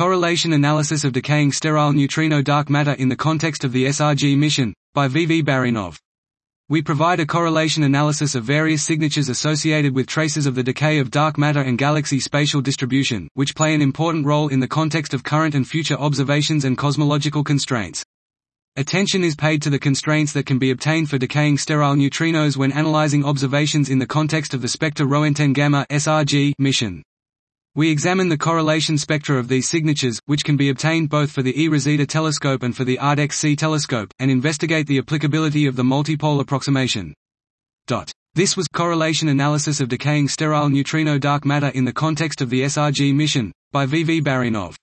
Correlation Analysis of Decaying Sterile Neutrino Dark Matter in the Context of the SRG Mission, by V. V. Barinov. We provide a correlation analysis of various signatures associated with traces of the decay of dark matter and galaxy spatial distribution, which play an important role in the context of current and future observations and cosmological constraints. Attention is paid to the constraints that can be obtained for decaying sterile neutrinos when analyzing observations in the context of the Spectre Roentgen Gamma (SRG) mission. We examine the correlation spectra of these signatures, which can be obtained both for the eROSITA telescope and for the ART-XC telescope, and investigate the applicability of the multipole approximation. This was Correlation Analysis of Decaying Sterile Neutrino Dark Matter in the Context of the SRG Mission, by V. V. Barinov.